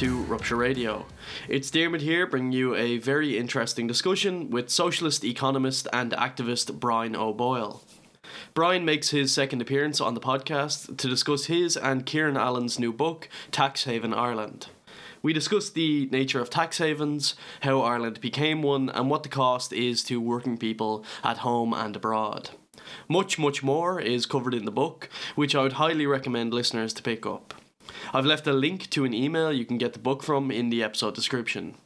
to Rupture Radio. It's Dermot here bringing you a very interesting discussion with socialist economist and activist Brian O'Boyle. Brian makes his second appearance on the podcast to discuss his and Kieran Allen's new book, Tax Haven Ireland. We discuss the nature of tax havens, how Ireland became one, and what the cost is to working people at home and abroad. Much, much more is covered in the book, which I would highly recommend listeners to pick up. I've left a link to an email you can get the book from in the episode description.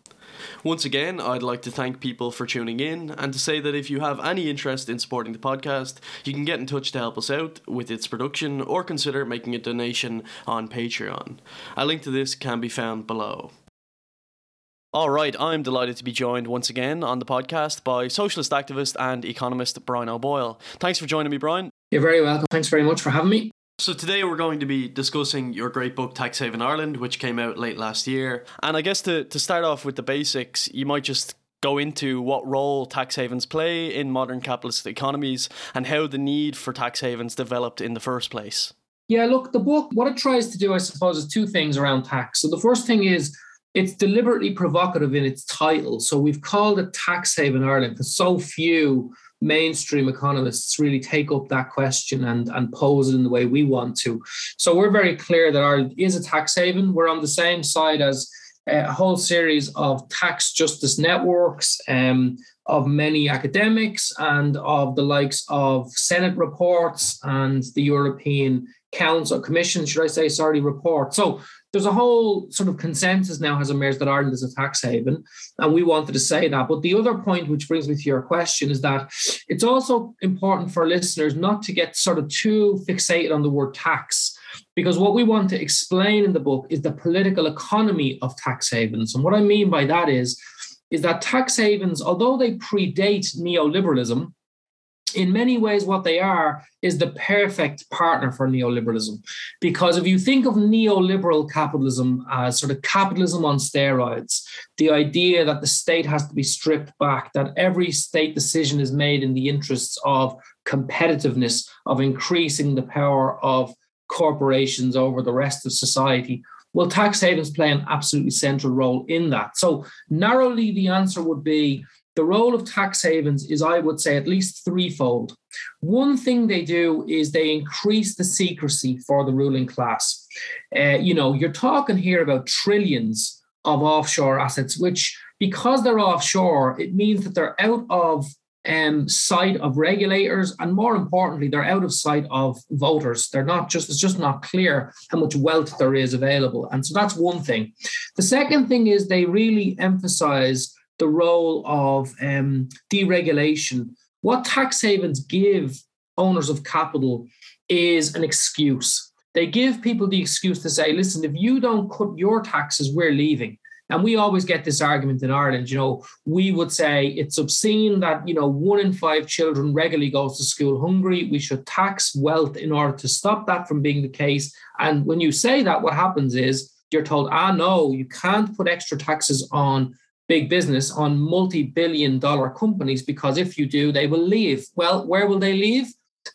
Once again, I'd like to thank people for tuning in and to say that if you have any interest in supporting the podcast, you can get in touch to help us out with its production or consider making a donation on Patreon. A link to this can be found below. All right, I'm delighted to be joined once again on the podcast by socialist activist and economist Brian O'Boyle. Thanks for joining me, Brian. You're very welcome. Thanks very much for having me. So today we're going to be discussing your great book Tax Haven Ireland, which came out late last year. And I guess to, to start off with the basics, you might just go into what role tax havens play in modern capitalist economies and how the need for tax havens developed in the first place. Yeah, look, the book, what it tries to do, I suppose, is two things around tax. So the first thing is it's deliberately provocative in its title. So we've called it Tax Haven Ireland because so few mainstream economists really take up that question and, and pose it in the way we want to. So we're very clear that Ireland is a tax haven. We're on the same side as a whole series of tax justice networks, um, of many academics, and of the likes of Senate reports and the European Council Commission, should I say, sorry, report. So there's a whole sort of consensus now has emerged that Ireland is a tax haven, and we wanted to say that. But the other point, which brings me to your question, is that it's also important for listeners not to get sort of too fixated on the word tax, because what we want to explain in the book is the political economy of tax havens. And what I mean by that is, is that tax havens, although they predate neoliberalism, in many ways, what they are is the perfect partner for neoliberalism. Because if you think of neoliberal capitalism as sort of capitalism on steroids, the idea that the state has to be stripped back, that every state decision is made in the interests of competitiveness, of increasing the power of corporations over the rest of society. Well, tax havens play an absolutely central role in that. So, narrowly, the answer would be the role of tax havens is, I would say, at least threefold. One thing they do is they increase the secrecy for the ruling class. Uh, you know, you're talking here about trillions of offshore assets, which, because they're offshore, it means that they're out of um, sight of regulators, and more importantly, they're out of sight of voters. They're not just, it's just not clear how much wealth there is available. And so that's one thing. The second thing is they really emphasize the role of um, deregulation. What tax havens give owners of capital is an excuse. They give people the excuse to say, listen, if you don't cut your taxes, we're leaving. And we always get this argument in Ireland, you know, we would say it's obscene that, you know, one in five children regularly goes to school hungry. We should tax wealth in order to stop that from being the case. And when you say that, what happens is you're told, ah, no, you can't put extra taxes on big business on multi-billion dollar companies because if you do they will leave. Well where will they leave?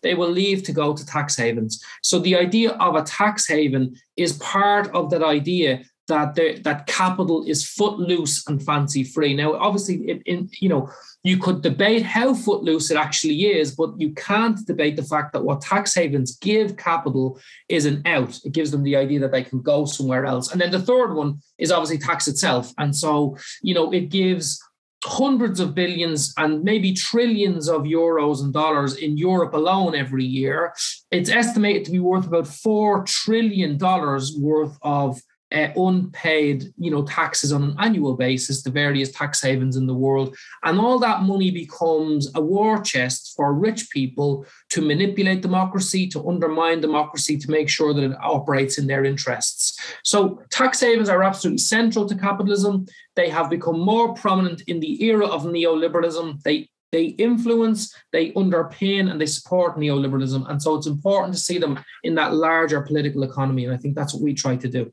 They will leave to go to tax havens. So the idea of a tax haven is part of that idea that that capital is footloose and fancy free now obviously it, in you know you could debate how footloose it actually is, but you can't debate the fact that what tax havens give capital is an out. It gives them the idea that they can go somewhere else. And then the third one is obviously tax itself. And so, you know, it gives hundreds of billions and maybe trillions of euros and dollars in Europe alone every year. It's estimated to be worth about $4 trillion worth of uh, unpaid, you know, taxes on an annual basis to various tax havens in the world, and all that money becomes a war chest for rich people to manipulate democracy, to undermine democracy, to make sure that it operates in their interests. So, tax havens are absolutely central to capitalism. They have become more prominent in the era of neoliberalism. They they influence, they underpin, and they support neoliberalism. And so it's important to see them in that larger political economy. And I think that's what we try to do.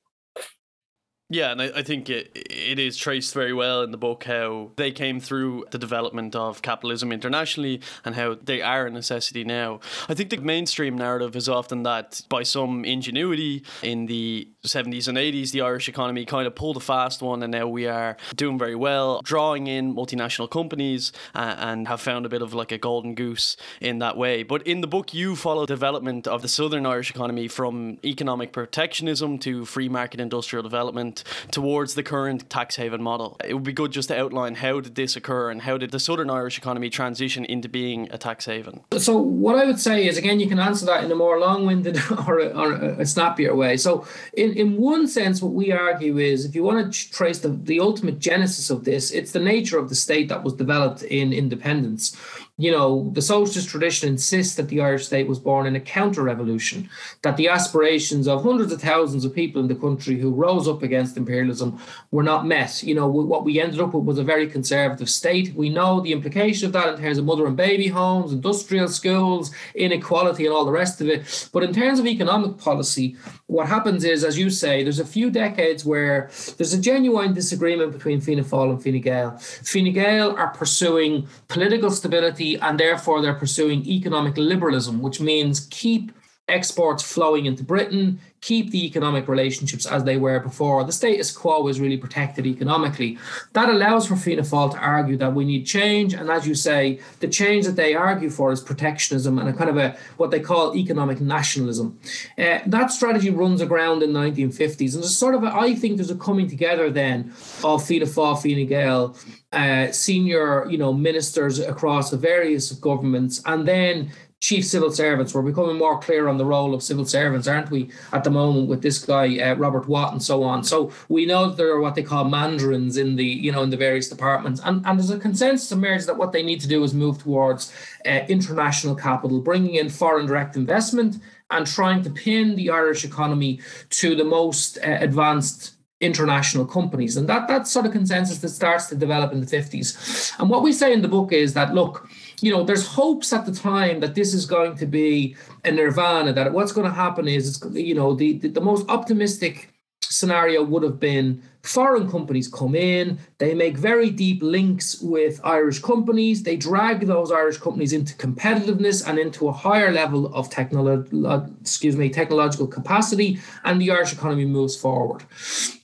Yeah, and I, I, think it it is traced very well in the book how they came through the development of capitalism internationally and how they are a necessity now. I think the mainstream narrative is often that by some ingenuity in the 70s and 80s, the Irish economy kind of pulled a fast one, and now we are doing very well, drawing in multinational companies uh, and have found a bit of like a golden goose in that way. But in the book, you follow development of the Southern Irish economy from economic protectionism to free market industrial development towards the current tax haven model. It would be good just to outline how did this occur and how did the Southern Irish economy transition into being a tax haven? So what I would say is, again, you can answer that in a more long-winded or a, or a snappier way. So in, in one sense, what we argue is if you want to trace the, the ultimate genesis of this, it's the nature of the state that was developed in independence you know, the socialist tradition insists that the Irish state was born in a counter revolution, that the aspirations of hundreds of thousands of people in the country who rose up against imperialism were not met. You know, what we ended up with was a very conservative state. We know the implication of that in terms of mother and baby homes, industrial schools, inequality, and all the rest of it. But in terms of economic policy, what happens is, as you say, there's a few decades where there's a genuine disagreement between Fianna Fáil and Fine Gael. Fine Gael are pursuing political stability and therefore they're pursuing economic liberalism, which means keep exports flowing into Britain, keep the economic relationships as they were before. The status quo is really protected economically. That allows for Fianna Fáil to argue that we need change, and as you say, the change that they argue for is protectionism and a kind of a what they call economic nationalism. Uh, that strategy runs aground in the 1950s, and there's sort of a, I think there's a coming together then of Fianna Fáil, Fine Gael, uh, senior, you know, ministers across the various governments, and then chief civil servants. We're becoming more clear on the role of civil servants, aren't we, at the moment with this guy uh, Robert Watt and so on. So we know there are what they call mandarins in the you know in the various departments, and and there's a consensus emerged that what they need to do is move towards uh, international capital, bringing in foreign direct investment, and trying to pin the Irish economy to the most uh, advanced international companies. And that that sort of consensus that starts to develop in the 50s. And what we say in the book is that look, you know, there's hopes at the time that this is going to be a nirvana, that what's going to happen is it's you know, the the, the most optimistic scenario would have been foreign companies come in, they make very deep links with Irish companies, they drag those Irish companies into competitiveness and into a higher level of technolo- excuse me, technological capacity, and the Irish economy moves forward.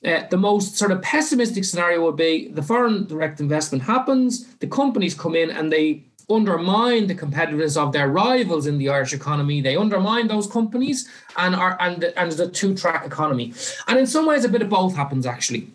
Uh, the most sort of pessimistic scenario would be the foreign direct investment happens, the companies come in and they undermine the competitiveness of their rivals in the Irish economy. They undermine those companies and are and and the two track economy. And in some ways, a bit of both happens actually.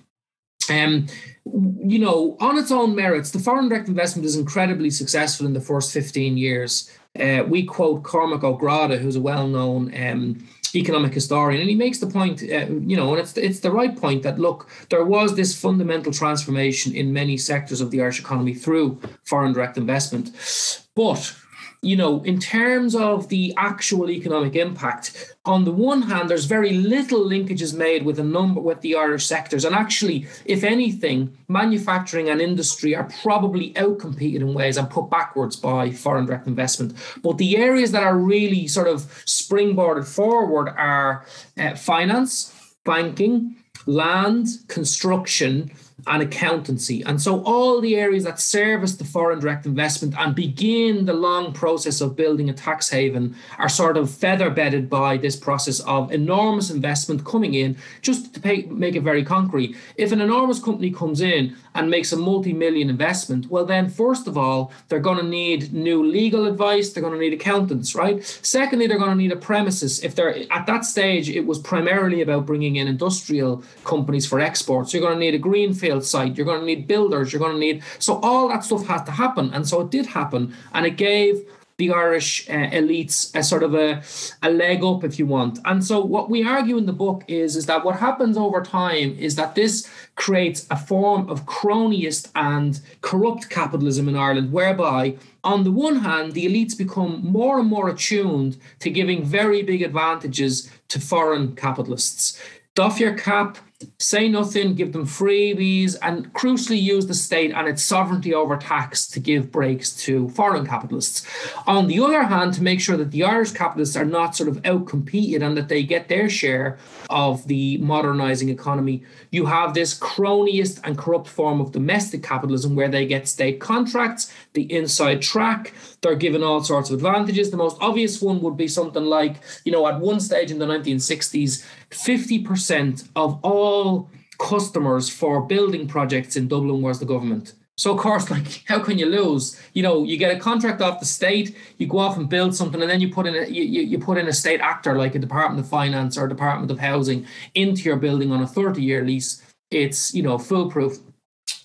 Um, you know, on its own merits, the foreign direct investment is incredibly successful in the first 15 years. Uh, we quote Cormac O'Grada, who's a well-known um, economic historian, and he makes the point, uh, you know, and it's it's the right point that look, there was this fundamental transformation in many sectors of the Irish economy through foreign direct investment, but you know, in terms of the actual economic impact, on the one hand, there's very little linkages made with a number with the Irish sectors. And actually, if anything, manufacturing and industry are probably outcompeted in ways and put backwards by foreign direct investment. But the areas that are really sort of springboarded forward are uh, finance, banking, land, construction, and accountancy. And so all the areas that service the foreign direct investment and begin the long process of building a tax haven are sort of feather bedded by this process of enormous investment coming in. Just to pay, make it very concrete, if an enormous company comes in and makes a multi-million investment, well then first of all, they're going to need new legal advice, they're going to need accountants, right? Secondly, they're going to need a premises. If they're at that stage, it was primarily about bringing in industrial companies for exports. You're going to need a greenfield greenfield site, you're going to need builders, you're going to need. So all that stuff had to happen. And so it did happen. And it gave the Irish uh, elites a sort of a, a leg up, if you want. And so what we argue in the book is, is that what happens over time is that this creates a form of cronyist and corrupt capitalism in Ireland, whereby on the one hand, the elites become more and more attuned to giving very big advantages to foreign capitalists. Doff your cap, say nothing, give them freebies, and crucially use the state and its sovereignty over tax to give breaks to foreign capitalists. On the other hand, to make sure that the Irish capitalists are not sort of outcompeted and that they get their share of the modernizing economy, you have this cronyist and corrupt form of domestic capitalism where they get state contracts, the inside track, they're given all sorts of advantages. The most obvious one would be something like, you know, at one stage in the 1960s, 50% of all customers for building projects in Dublin was the government. So of course, like how can you lose? You know, you get a contract off the state, you go off and build something, and then you put in a you, you put in a state actor like a Department of Finance or Department of Housing into your building on a 30-year lease. It's you know foolproof.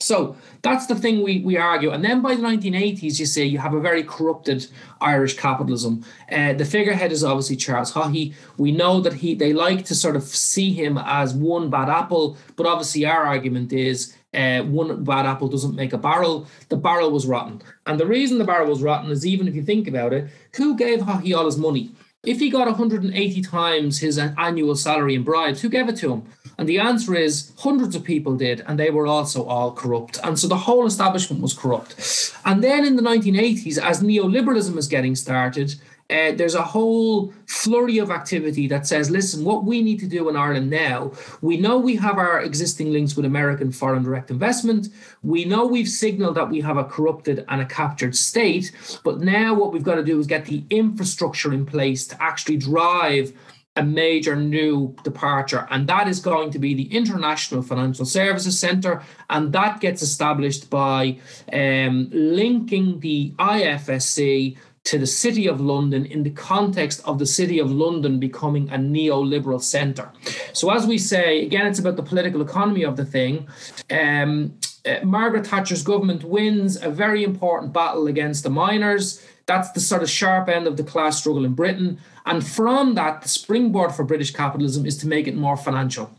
So that's the thing we, we argue. And then by the 1980s, you see, you have a very corrupted Irish capitalism. Uh, the figurehead is obviously Charles Haughey. We know that he they like to sort of see him as one bad apple, but obviously our argument is uh, one bad apple doesn't make a barrel. The barrel was rotten. And the reason the barrel was rotten is even if you think about it, who gave Haughey all his money? If he got 180 times his annual salary in bribes, who gave it to him? And the answer is hundreds of people did, and they were also all corrupt. And so the whole establishment was corrupt. And then in the 1980s, as neoliberalism is getting started, uh, there's a whole flurry of activity that says, listen, what we need to do in Ireland now, we know we have our existing links with American foreign direct investment. We know we've signaled that we have a corrupted and a captured state. But now what we've got to do is get the infrastructure in place to actually drive a major new departure, and that is going to be the International Financial Services Centre, and that gets established by um, linking the IFSC to the City of London in the context of the City of London becoming a neoliberal centre. So, as we say, again, it's about the political economy of the thing. Um, uh, Margaret Thatcher's government wins a very important battle against the miners. That's the sort of sharp end of the class struggle in Britain. And from that, the springboard for British capitalism is to make it more financial.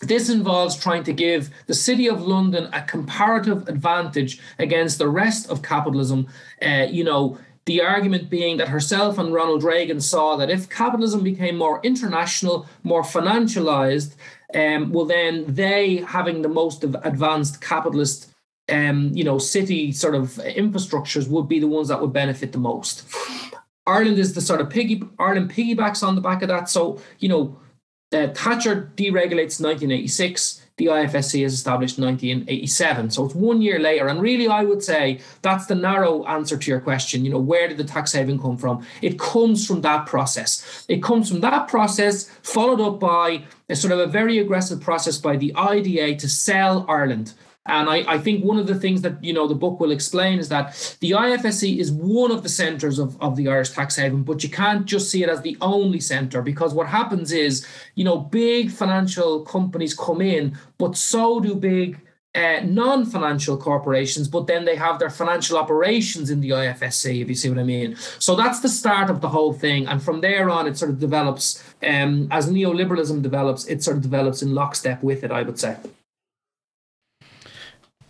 This involves trying to give the City of London a comparative advantage against the rest of capitalism. Uh, you know, the argument being that herself and Ronald Reagan saw that if capitalism became more international, more financialized, um, well, then they, having the most advanced capitalist, um, you know, city sort of infrastructures, would be the ones that would benefit the most. Ireland is the sort of piggy. Ireland piggybacks on the back of that. So you know, uh, Thatcher deregulates 1986 the IFSC is established in 1987. So it's one year later. And really, I would say that's the narrow answer to your question. You know, where did the tax haven come from? It comes from that process. It comes from that process, followed up by a sort of a very aggressive process by the IDA to sell Ireland and I, I think one of the things that you know the book will explain is that the IFSC is one of the centres of, of the Irish tax haven, but you can't just see it as the only centre because what happens is, you know, big financial companies come in, but so do big uh, non-financial corporations, but then they have their financial operations in the IFSC, if you see what I mean. So that's the start of the whole thing, and from there on, it sort of develops. Um, as neoliberalism develops, it sort of develops in lockstep with it. I would say.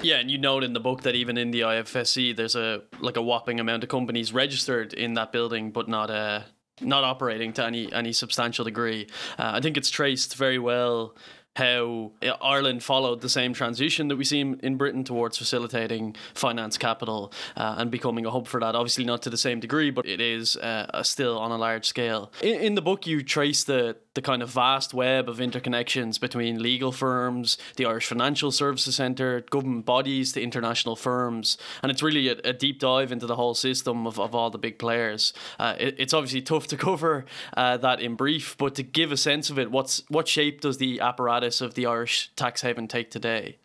Yeah, and you note in the book that even in the IFSC, there's a like a whopping amount of companies registered in that building, but not uh, not operating to any any substantial degree. Uh, I think it's traced very well how Ireland followed the same transition that we see in Britain towards facilitating finance capital uh, and becoming a hub for that. Obviously, not to the same degree, but it is uh, still on a large scale. In, in, the book, you trace the the kind of vast web of interconnections between legal firms, the Irish Financial Services Centre, government bodies, to international firms, and it's really a, a, deep dive into the whole system of, of all the big players. Uh, it, it's obviously tough to cover uh, that in brief, but to give a sense of it, what's what shape does the apparatus of the Irish tax haven take today?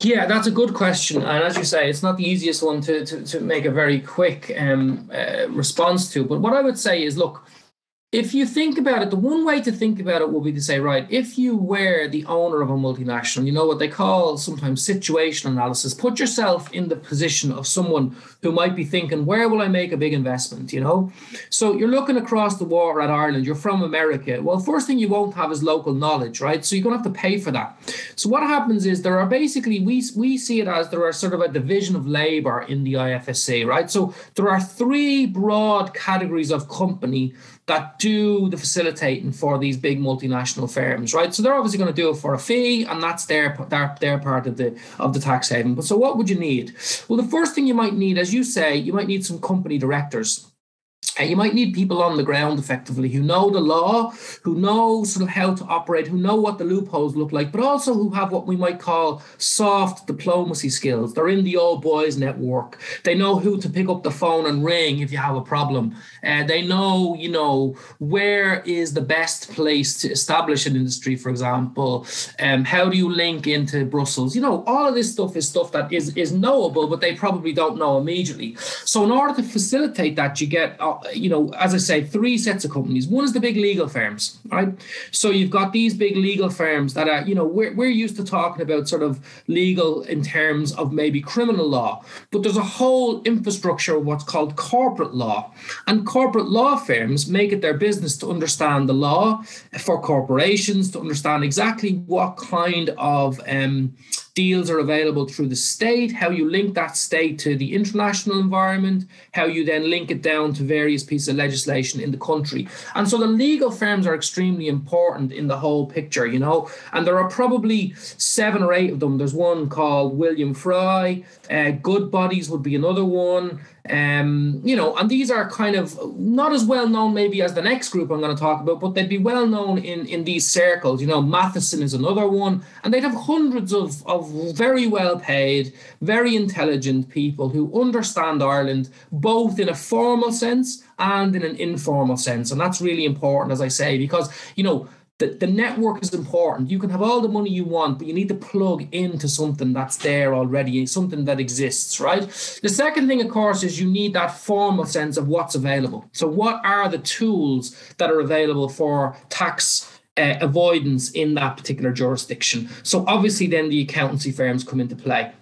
Yeah, that's a good question, and as you say, it's not the easiest one to to, to make a very quick um, uh, response to. But what I would say is, look, if you think about it, the one way to think about it will be to say, right, if you were the owner of a multinational, you know what they call sometimes situation analysis, put yourself in the position of someone who might be thinking, where will I make a big investment? You know? So you're looking across the water at Ireland, you're from America. Well, first thing you won't have is local knowledge, right? So you're gonna have to pay for that. So what happens is there are basically we we see it as there are sort of a division of labor in the IFSC, right? So there are three broad categories of company that do the facilitating for these big multinational firms, right? So they're obviously going to do it for a fee, and that's their their, their part of the of the tax haven. But so what would you need? Well, the first thing you might need, as you say, you might need some company directors you might need people on the ground effectively who know the law, who know sort of how to operate, who know what the loopholes look like, but also who have what we might call soft diplomacy skills. They're in the old boys network. They know who to pick up the phone and ring if you have a problem. Uh, they know, you know, where is the best place to establish an industry, for example. Um, how do you link into Brussels? You know, all of this stuff is stuff that is is knowable, but they probably don't know immediately. So in order to facilitate that, you get you know, as I say, three sets of companies. One is the big legal firms, right? So you've got these big legal firms that are, you know, we're, we're used to talking about sort of legal in terms of maybe criminal law, but there's a whole infrastructure of what's called corporate law. And corporate law firms make it their business to understand the law for corporations, to understand exactly what kind of um, deals are available through the state, how you link that state to the international environment, how you then link it down to various pieces of legislation in the country. And so the legal firms are extremely important in the whole picture, you know. And there are probably seven or eight of them. There's one called William Fry, uh, Bodies would be another one. Um, you know, and these are kind of not as well known maybe as the next group I'm going to talk about, but they'd be well known in in these circles. You know, Matheson is another one, and they'd have hundreds of of very well paid, very intelligent people who understand Ireland both in a formal sense and in an informal sense, and that's really important, as I say, because you know the, the network is important. You can have all the money you want, but you need to plug into something that's there already, something that exists, right? The second thing, of course, is you need that formal sense of what's available. So, what are the tools that are available for tax? Uh, avoidance in that particular jurisdiction. So, obviously, then the accountancy firms come into play.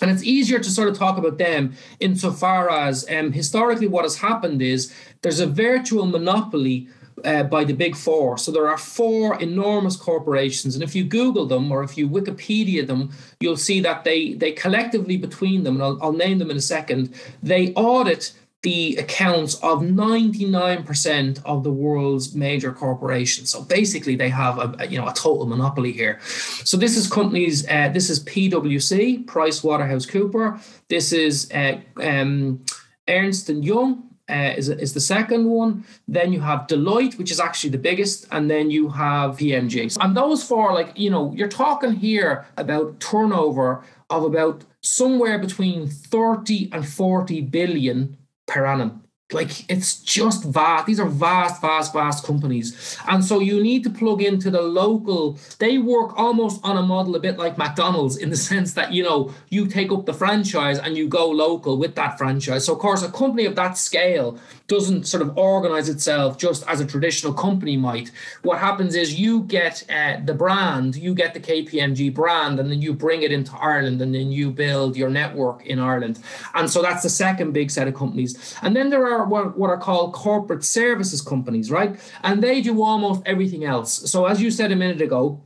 And it's easier to sort of talk about them insofar as um, historically what has happened is there's a virtual monopoly uh, by the big four. So there are four enormous corporations, and if you Google them or if you Wikipedia them, you'll see that they they collectively between them, and I'll, I'll name them in a second, they audit the accounts of 99% of the world's major corporations. So basically, they have a, a you know a total monopoly here. So this is companies. Uh, this is PwC, Price Waterhouse Cooper. This is uh, um, Ernst and Young uh, is, is the second one. Then you have Deloitte, which is actually the biggest, and then you have KPMG. And those four, like you know, you're talking here about turnover of about somewhere between 30 and 40 billion per annum like it's just vast. These are vast vast vast companies. And so you need to plug into the local. They work almost on a model a bit like mcdonald's in the sense that you know you take up the franchise and you go local with that franchise. So of course a company of that scale doesn't sort of organize itself just as a traditional company might. What happens is you get uh, the brand you get the kpmg brand and then you bring it into ireland and then you build your network in ireland. And so that's the second big set of companies. And then there are are what, what are called corporate services companies, right? And they do almost everything else. So, as you said a minute ago,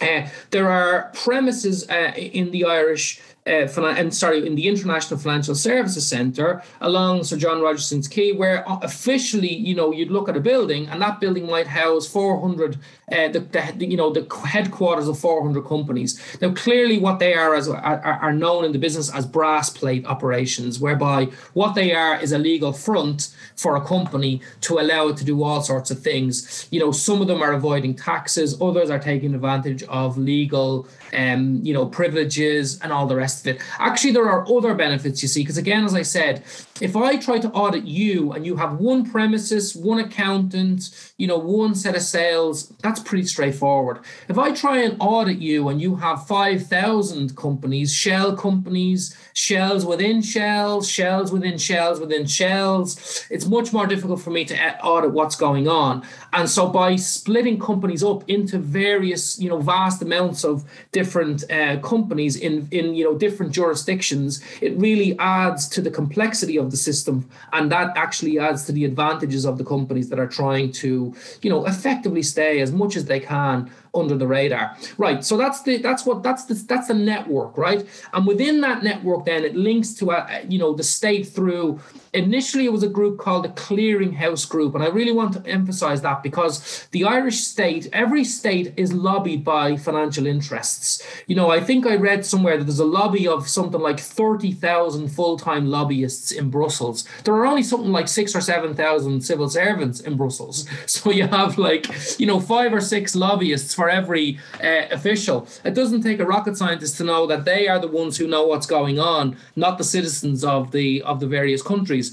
uh, there are premises uh, in the Irish uh, and sorry, in the International Financial Services Centre along Sir John Rogerson's Quay, where uh, officially, you know, you'd look at a building and that building might house 400, uh, the, the, you know, the headquarters of 400 companies. Now, clearly, what they are as are, are known in the business as brass plate operations, whereby what they are is a legal front for a company to allow it to do all sorts of things. You know, some of them are avoiding taxes, others are taking advantage of legal, um, you know, privileges and all the rest it. Actually, there are other benefits, you see, because again, as I said, if I try to audit you and you have one premises, one accountant, you know, one set of sales, that's pretty straightforward. If I try and audit you and you have 5,000 companies, shell companies, shells within shells, shells within shells within shells, it's much more difficult for me to audit what's going on. And so by splitting companies up into various, you know, vast amounts of different uh, companies in, in, you know, different jurisdictions, it really adds to the complexity of the system. And that actually adds to the advantages of the companies that are trying to, you know, effectively stay as much as they can under the radar. Right. So that's the that's what that's the that's the network, right? And within that network, then it links to a, you know the state through initially it was a group called the Clearinghouse Group. And I really want to emphasize that because the Irish state, every state is lobbied by financial interests. You know, I think I read somewhere that there's a lobby of something like 30,000 full time lobbyists in Brussels. There are only something like six or 7,000 civil servants in Brussels. So you have like, you know, five or six lobbyists for every uh, official. It doesn't take a rocket scientist to know that they are the ones who know what's going on, not the citizens of the of the various countries.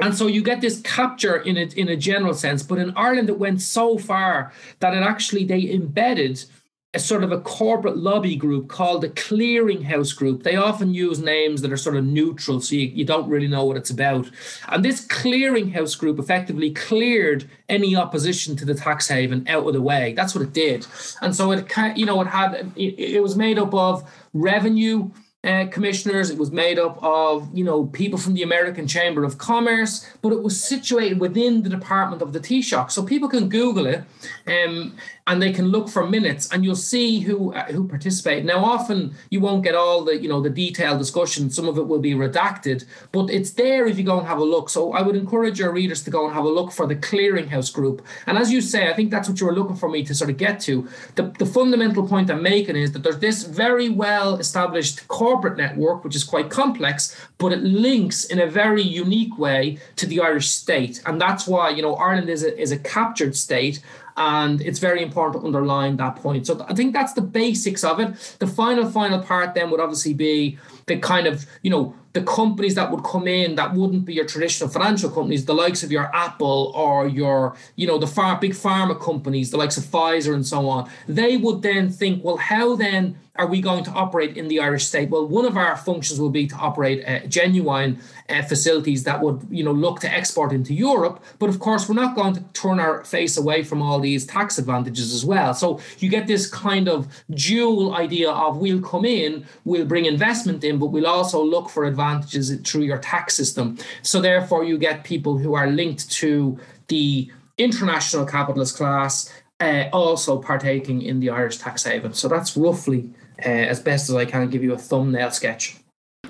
And so you get this capture in a, in a general sense, but in Ireland it went so far that it actually they embedded a sort of a corporate lobby group called the Clearinghouse Group. They often use names that are sort of neutral, so you, you don't really know what it's about. And this Clearinghouse Group effectively cleared any opposition to the tax haven out of the way. That's what it did. And so it, you know, it had it, it was made up of revenue uh, commissioners. It was made up of, you know, people from the American Chamber of Commerce, but it was situated within the department of the Taoiseach. So people can Google it um, and they can look for minutes and you'll see who uh, who participated. Now, often you won't get all the, you know, the detailed discussion. Some of it will be redacted, but it's there if you go and have a look. So I would encourage your readers to go and have a look for the Clearinghouse Group. And as you say, I think that's what you were looking for me to sort of get to. The, the fundamental point I'm making is that there's this very well established corporate network, which is quite complex, but it links in a very unique way to the Irish state. And that's why, you know, Ireland is a, is a captured state. And it's very important to underline that point. So I think that's the basics of it. The final, final part then would obviously be the kind of, you know, the companies that would come in that wouldn't be your traditional financial companies, the likes of your Apple or your, you know, the far big pharma companies, the likes of Pfizer and so on, they would then think, well, how then are we going to operate in the Irish state? Well, one of our functions will be to operate uh, genuine uh, facilities that would, you know, look to export into Europe. But of course, we're not going to turn our face away from all these tax advantages as well. So you get this kind of dual idea of we'll come in, we'll bring investment in, but we'll also look for advantages through your tax system. So therefore, you get people who are linked to the international capitalist class uh, also partaking in the Irish tax haven. So that's roughly uh, as best as I can give you a thumbnail sketch.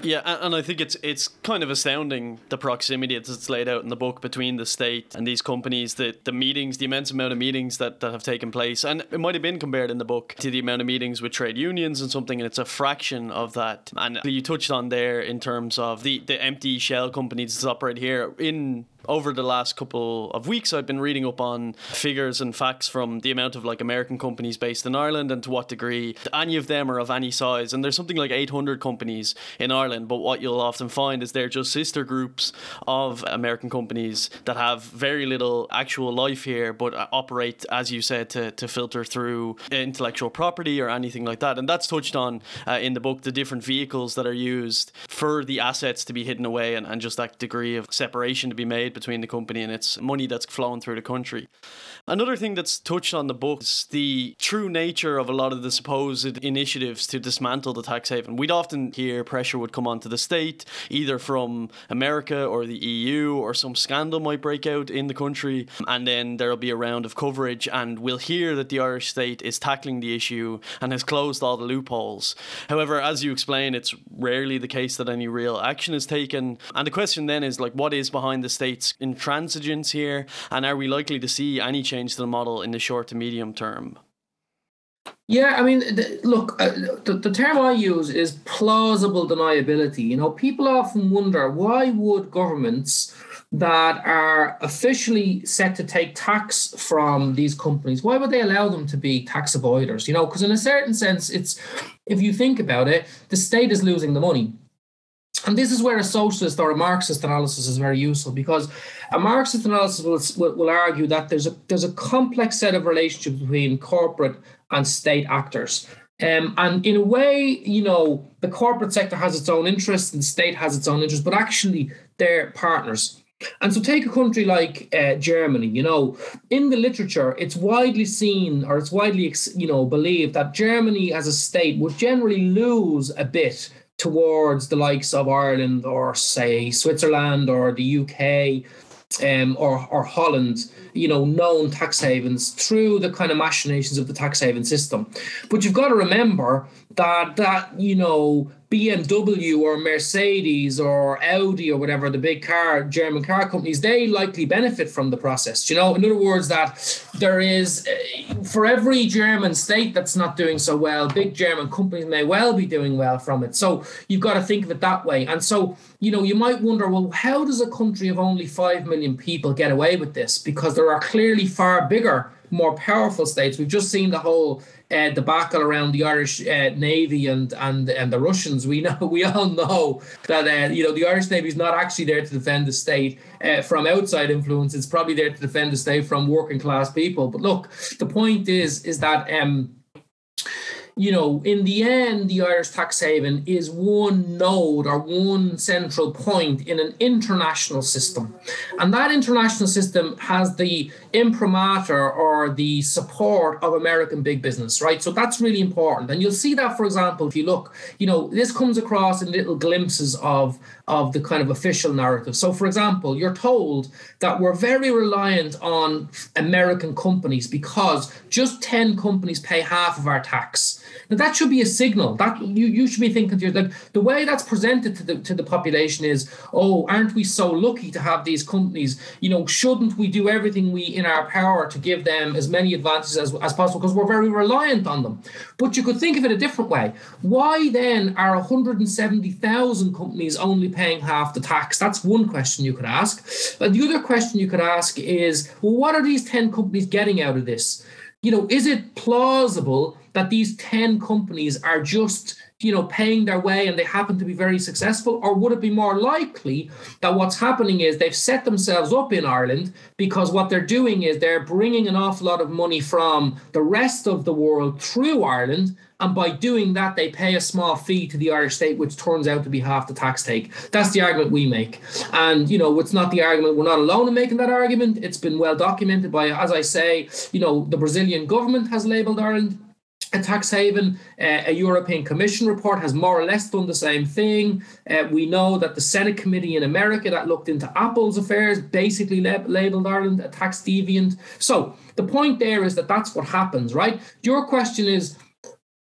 Yeah, and I think it's it's kind of astounding the proximity that's laid out in the book between the state and these companies, the the meetings, the immense amount of meetings that, that have taken place. And it might have been compared in the book to the amount of meetings with trade unions and something, and it's a fraction of that. And you touched on there in terms of the, the empty shell companies that operate here in over the last couple of weeks, I've been reading up on figures and facts from the amount of like American companies based in Ireland and to what degree any of them are of any size. And there's something like 800 companies in Ireland, but what you'll often find is they're just sister groups of American companies that have very little actual life here, but operate, as you said, to, to filter through intellectual property or anything like that. And that's touched on uh, in the book, the different vehicles that are used for the assets to be hidden away and, and just that degree of separation to be made between the company and its money that's flowing through the country. Another thing that's touched on the book is the true nature of a lot of the supposed initiatives to dismantle the tax haven. We'd often hear pressure would come onto the state, either from America or the EU, or some scandal might break out in the country, and then there'll be a round of coverage, and we'll hear that the Irish state is tackling the issue and has closed all the loopholes. However, as you explain, it's rarely the case that any real action is taken. And the question then is like, what is behind the state's intransigence here, and are we likely to see any change to the model in the short to medium term? Yeah, I mean, look, uh, the, the term I use is plausible deniability. You know, people often wonder why would governments that are officially set to take tax from these companies, why would they allow them to be tax avoiders? You know, because in a certain sense, it's if you think about it, the state is losing the money. And this is where a socialist or a Marxist analysis is very useful because a Marxist analysis will, will, will, argue that there's a there's a complex set of relationships between corporate and state actors. Um, and in a way, you know, the corporate sector has its own interests and the state has its own interests, but actually they're partners. And so, take a country like uh, Germany. You know, in the literature, it's widely seen or it's widely, you know, believed that Germany as a state would generally lose a bit towards the likes of Ireland or say Switzerland or the UK um, or or Holland, you know, known tax havens through the kind of machinations of the tax haven system. But you've got to remember that that you know BMW or Mercedes or Audi or whatever the big car German car companies they likely benefit from the process you know? In other words that there is eh, for every German state that's not doing so well big German companies may well be doing well from it. So you've got to think of it that way. And so you know you might wonder well how does a country of only 5 million people get away with this? Because there are clearly far bigger more powerful states. We've just seen the whole uh, debacle around the Irish uh, Navy and and and the Russians, we know we all know that uh, you know the Irish Navy is not actually there to defend the state uh, from outside influence. It's probably there to defend the state from working class people. But look, the point is is that. Um, you know, in the end, the Irish tax haven is one node or one central point in an international system. And that international system has the imprimatur or the support of American big business, right? So that's really important. And you'll see that, for example, if you look, you know, this comes across in little glimpses of, of the kind of official narrative. So, for example, you're told that we're very reliant on American companies because just 10 companies pay half of our tax. Now, that should be a signal that you, you should be thinking to yourself, the way that's presented to the, to the population is, oh, aren't we so lucky to have these companies? You know, shouldn't we do everything we in our power to give them as many advantages as, as possible because we're very reliant on them. But you could think of it a different way. Why then are 170,000 companies only paying half the tax? That's one question you could ask. But the other question you could ask is, well, what are these 10 companies getting out of this? You know, is it plausible that these 10 companies are just you know, paying their way and they happen to be very successful? Or would it be more likely that what's happening is they've set themselves up in Ireland because what they're doing is they're bringing an awful lot of money from the rest of the world through Ireland? And by doing that, they pay a small fee to the Irish state, which turns out to be half the tax take. That's the argument we make. And, you know, it's not the argument, we're not alone in making that argument. It's been well documented by, as I say, you know, the Brazilian government has labeled Ireland a tax haven. Uh, a European Commission report has more or less done the same thing. Uh, we know that the Senate committee in America that looked into Apple's affairs basically lab- labeled Ireland a tax deviant. So the point there is that that's what happens, right? Your question is,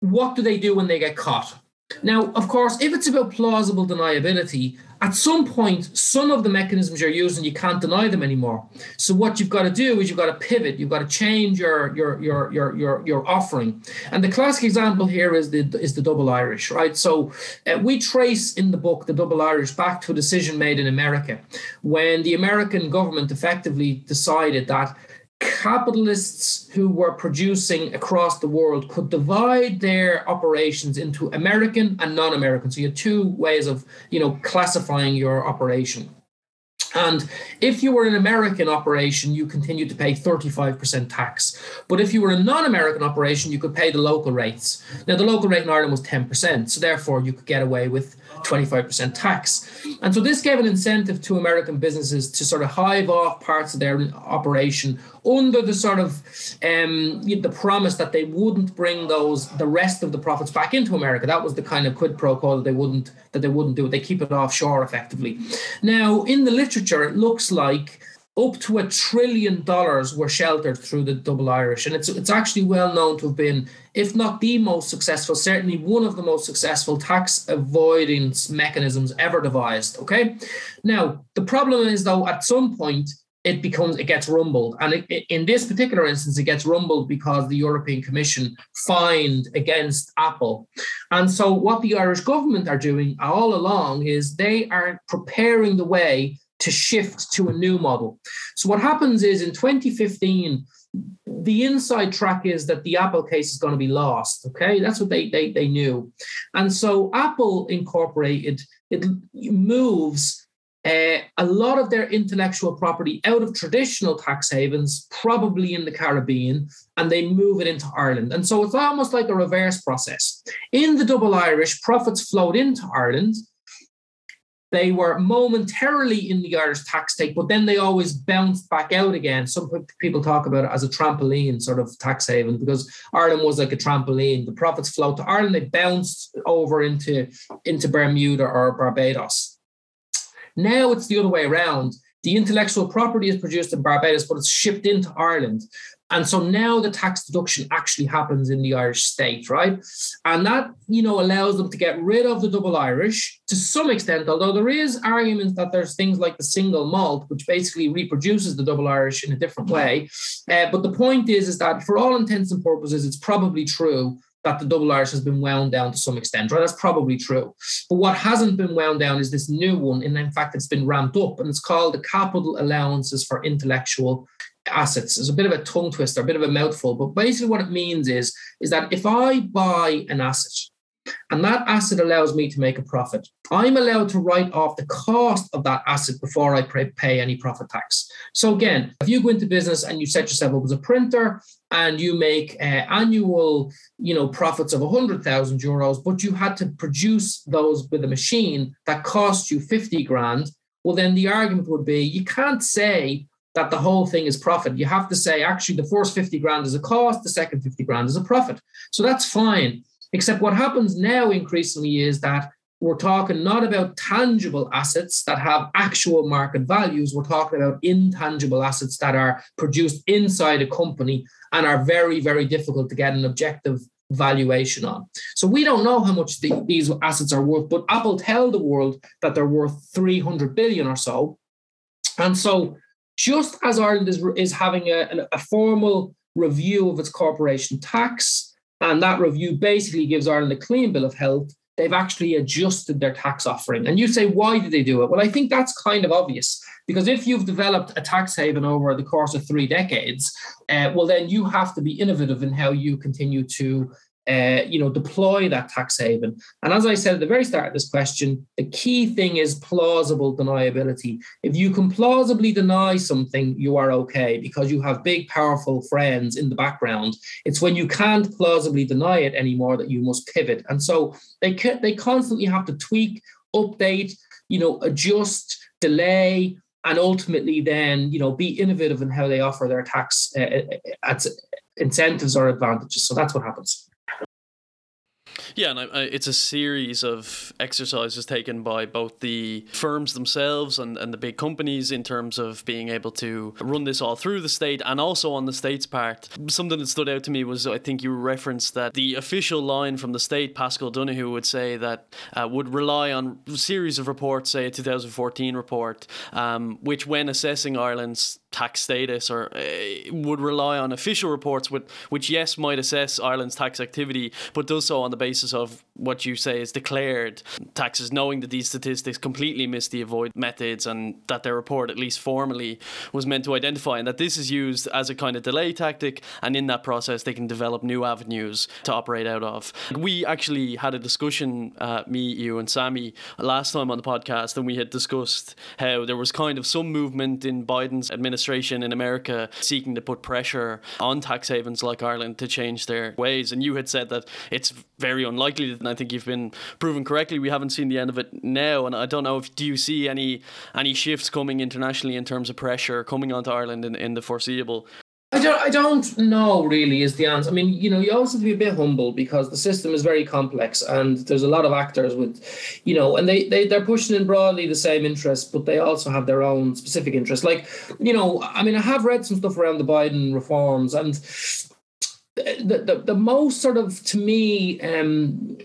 what do they do when they get caught? Now, of course, if it's about plausible deniability, at some point, some of the mechanisms you're using, you can't deny them anymore. So what you've got to do is you've got to pivot. You've got to change your your your your your, your offering. And the classic example here is the is the double Irish, right? So uh, we trace in the book the double Irish back to a decision made in America when the American government effectively decided that capitalists who were producing across the world could divide their operations into American and non-American. So you had two ways of, you know, classifying your operation. And if you were an American operation, you continued to pay 35% tax. But if you were a non American operation, you could pay the local rates. Now, the local rate in Ireland was 10%, so therefore you could get away with 25% tax. And so this gave an incentive to American businesses to sort of hive off parts of their operation under the sort of um, the promise that they wouldn't bring those the rest of the profits back into America. That was the kind of quid pro quo that they wouldn't that they wouldn't do it. They keep it offshore effectively. Now, in the literature, it looks like up to a trillion dollars were sheltered through the double Irish. And it's it's actually well known to have been, if not the most successful, certainly one of the most successful tax avoidance mechanisms ever devised. Okay. Now, the problem is though, at some point, it becomes it gets rumbled and it, it, in this particular instance it gets rumbled because the european commission fined against apple and so what the irish government are doing all along is they are preparing the way to shift to a new model. So what happens is in 2015, the inside track is that the Apple case is going to be lost. Okay, that's what they they they knew, and so Apple Incorporated it moves uh, a lot of their intellectual property out of traditional tax havens, probably in the Caribbean, and they move it into Ireland. And so it's almost like a reverse process. In the double Irish, profits flowed into Ireland they were momentarily in the Irish tax take, but then they always bounced back out again. Some people talk about it as a trampoline sort of tax haven because Ireland was like a trampoline. The profits flowed to Ireland, they bounced over into, into Bermuda or Barbados. Now it's the other way around. The intellectual property is produced in Barbados, but it's shipped into Ireland. And so now the tax deduction actually happens in the Irish state, right? And that, you know, allows them to get rid of the double Irish to some extent, although there is arguments that there's things like the single malt, which basically reproduces the double Irish in a different way. Uh, but the point is, is that for all intents and purposes, it's probably true that the double Irish has been wound down to some extent, right? That's probably true. But what hasn't been wound down is this new one. And in fact, it's been ramped up and it's called the capital allowances for intellectual assets. It's a bit of a tongue twister, a bit of a mouthful. But basically what it means is, is that if I buy an asset and that asset allows me to make a profit. I'm allowed to write off the cost of that asset before I pay any profit tax. So again, if you go into business and you set yourself up as a printer and you make uh, annual, you know, profits of 100,000 euros, but you had to produce those with a machine that cost you 50 grand, well, then the argument would be you can't say that the whole thing is profit. You have to say, actually, the first 50 grand is a cost, the second 50 grand is a profit. So that's fine. Except what happens now increasingly is that we're talking not about tangible assets that have actual market values. We're talking about intangible assets that are produced inside a company and are very, very difficult to get an objective valuation on. So we don't know how much the, these assets are worth, but Apple tell the world that they're worth 300 billion or so. And so just as Ireland is, is having a, a formal review of its corporation tax, and that review basically gives Ireland a clean bill of health. They've actually adjusted their tax offering. And you say, why did they do it? Well, I think that's kind of obvious because if you've developed a tax haven over the course of three decades, uh, well, then you have to be innovative in how you continue to uh, you know, deploy that tax haven. And as I said at the very start of this question, the key thing is plausible deniability. If you can plausibly deny something, you are okay because you have big, powerful friends in the background. It's when you can't plausibly deny it anymore that you must pivot. And so they they constantly have to tweak, update, you know, adjust, delay, and ultimately then you know be innovative in how they offer their tax uh, uh incentives or advantages. So that's what happens. Yeah, and I, I, it's a series of exercises taken by both the firms themselves and, and the big companies in terms of being able to run this all through the state and also on the state's part. Something that stood out to me was I think you referenced that the official line from the state, Paschal Donohoe, would say that uh, would rely on a series of reports, say a 2014 report, um, which when assessing Ireland's tax status or uh, would rely on official reports with, which yes might assess Ireland's tax activity but does so on the basis of what you say is declared taxes knowing that these statistics completely miss the avoid methods and that their report at least formally was meant to identify and that this is used as a kind of delay tactic and in that process they can develop new avenues to operate out of we actually had a discussion uh, me you and Sammy last time on the podcast and we had discussed how there was kind of some movement in Biden's administration in America seeking to put pressure on tax havens like Ireland to change their ways. And you had said that it's very unlikely, and I think you've been proven correctly. We haven't seen the end of it now, and I don't know if do you see any any shifts coming internationally in terms of pressure coming onto Ireland in, in the foreseeable I don't, I don't know really is the answer. I mean, you know, you also have to be a bit humble because the system is very complex and there's a lot of actors with, you know, and they, they, they're pushing in broadly the same interests, but they also have their own specific interests. Like, you know, I mean, I have read some stuff around the Biden reforms and the, the, the most sort of, to me, um,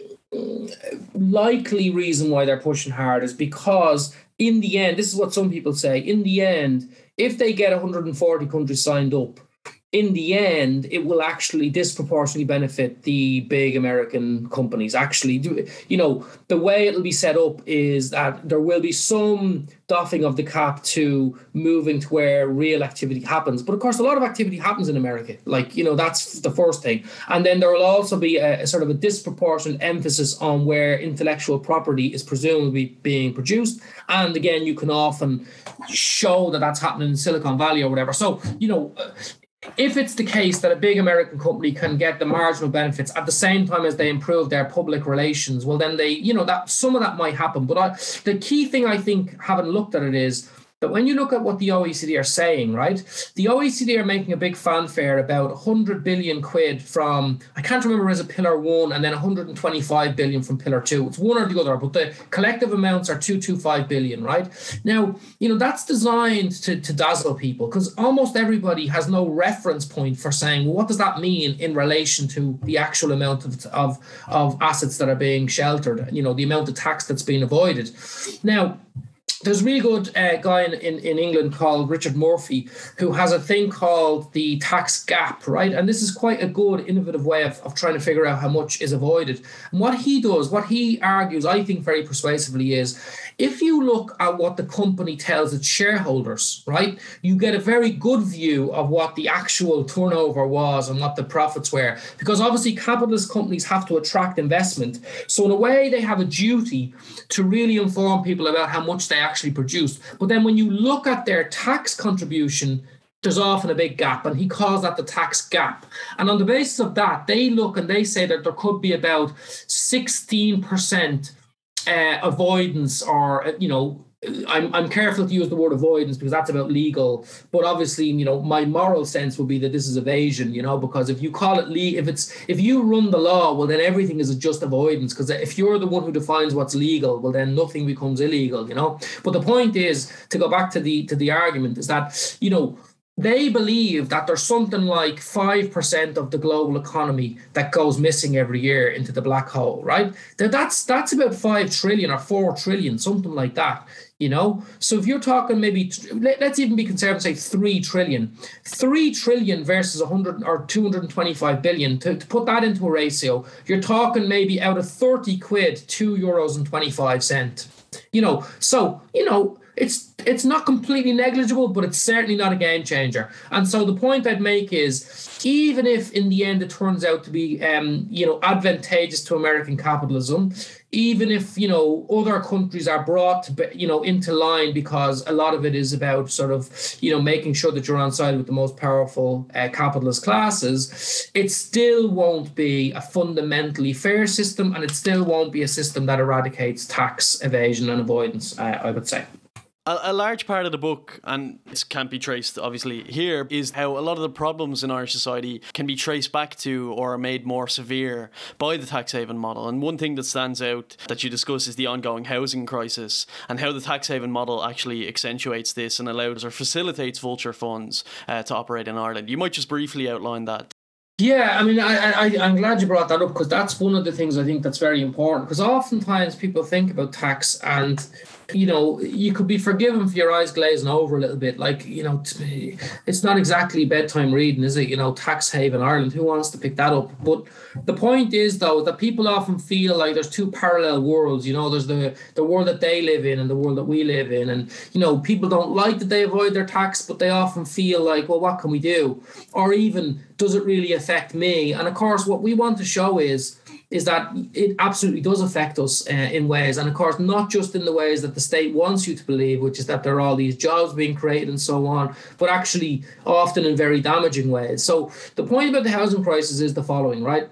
likely reason why they're pushing hard is because in the end, this is what some people say, in the end, if they get 140 countries signed up, in the end, it will actually disproportionately benefit the big American companies. Actually, you know, the way it'll be set up is that there will be some doffing of the cap to moving to where real activity happens. But of course, a lot of activity happens in America. Like, you know, that's the first thing. And then there will also be a, a sort of a disproportionate emphasis on where intellectual property is presumably being produced. And again, you can often show that that's happening in Silicon Valley or whatever. So, you know, if it's the case that a big American company can get the marginal benefits at the same time as they improve their public relations, well, then they, you know, that some of that might happen. But I, the key thing I think, having looked at it, is But when you look at what the OECD are saying, right, the OECD are making a big fanfare about 100 billion quid from, I can't remember as a pillar one, and then 125 billion from pillar two. It's one or the other, but the collective amounts are 225 billion, right? Now, you know, that's designed to, to dazzle people because almost everybody has no reference point for saying, well, what does that mean in relation to the actual amount of, of, of assets that are being sheltered, you know, the amount of tax that's being avoided. Now, there's a really good uh, guy in, in, in, England called Richard Murphy who has a thing called the tax gap, right? And this is quite a good, innovative way of, of trying to figure out how much is avoided. And what he does, what he argues, I think very persuasively, is if you look at what the company tells its shareholders, right, you get a very good view of what the actual turnover was and what the profits were. Because obviously, capitalist companies have to attract investment. So, in a way, they have a duty to really inform people about how much they actually produced. But then when you look at their tax contribution, there's often a big gap, and he calls that the tax gap. And on the basis of that, they look and they say that there could be about 16% uh, avoidance or uh, you know I'm, I'm careful to use the word avoidance because that's about legal. But obviously you know my moral sense would be that this is evasion you know because if you call it le- if it's if you run the law well then everything is just avoidance. Because if you're the one who defines what's legal well then nothing becomes illegal you know? But the point is to go back to the to the argument is that you know they believe that there's something like 5% of the global economy that goes missing every year into the black hole right? That's that's about 5 trillion or 4 trillion something like that you know? So if you're talking maybe let, us even be conservative say 3 trillion. 3 trillion versus 100 or 225 billion. To, to put that into a ratio you're talking maybe out of 30 quid 2 euros and 25 cent. You know so you know it's it's not completely negligible, but it's certainly not a game changer. And so the point I'd make is, even if in the end it turns out to be, um, you know, advantageous to American capitalism, even if you know other countries are brought, you know, into line because a lot of it is about sort of, you know, making sure that you're on side with the most powerful uh, capitalist classes, it still won't be a fundamentally fair system, and it still won't be a system that eradicates tax evasion and avoidance. Uh, I would say. A, a, large part of the book, and this can't be traced obviously here, is how a lot of the problems in Irish society can be traced back to or are made more severe by the tax haven model. And one thing that stands out that you discuss is the ongoing housing crisis and how the tax haven model actually accentuates this and allows or facilitates vulture funds uh, to operate in Ireland. You might just briefly outline that. Yeah, I mean, I, I, I'm glad you brought that up because that's one of the things I think that's very important. Because oftentimes people think about tax and you know, you could be forgiven for your eyes glazing over a little bit. Like, you know, it's not exactly bedtime reading, is it? You know, tax haven Ireland. Who wants to pick that up? But the point is, though, that people often feel like there's two parallel worlds. You know, there's the the world that they live in and the world that we live in, and you know, people don't like that they avoid their tax, but they often feel like, well, what can we do? Or even, does it really affect me? And of course, what we want to show is is that it absolutely does affect us uh, in ways, and of course, not just in the ways that the state wants you to believe, which is that there are all these jobs being created and so on, but actually often in very damaging ways. So the point about the housing crisis is the following, right?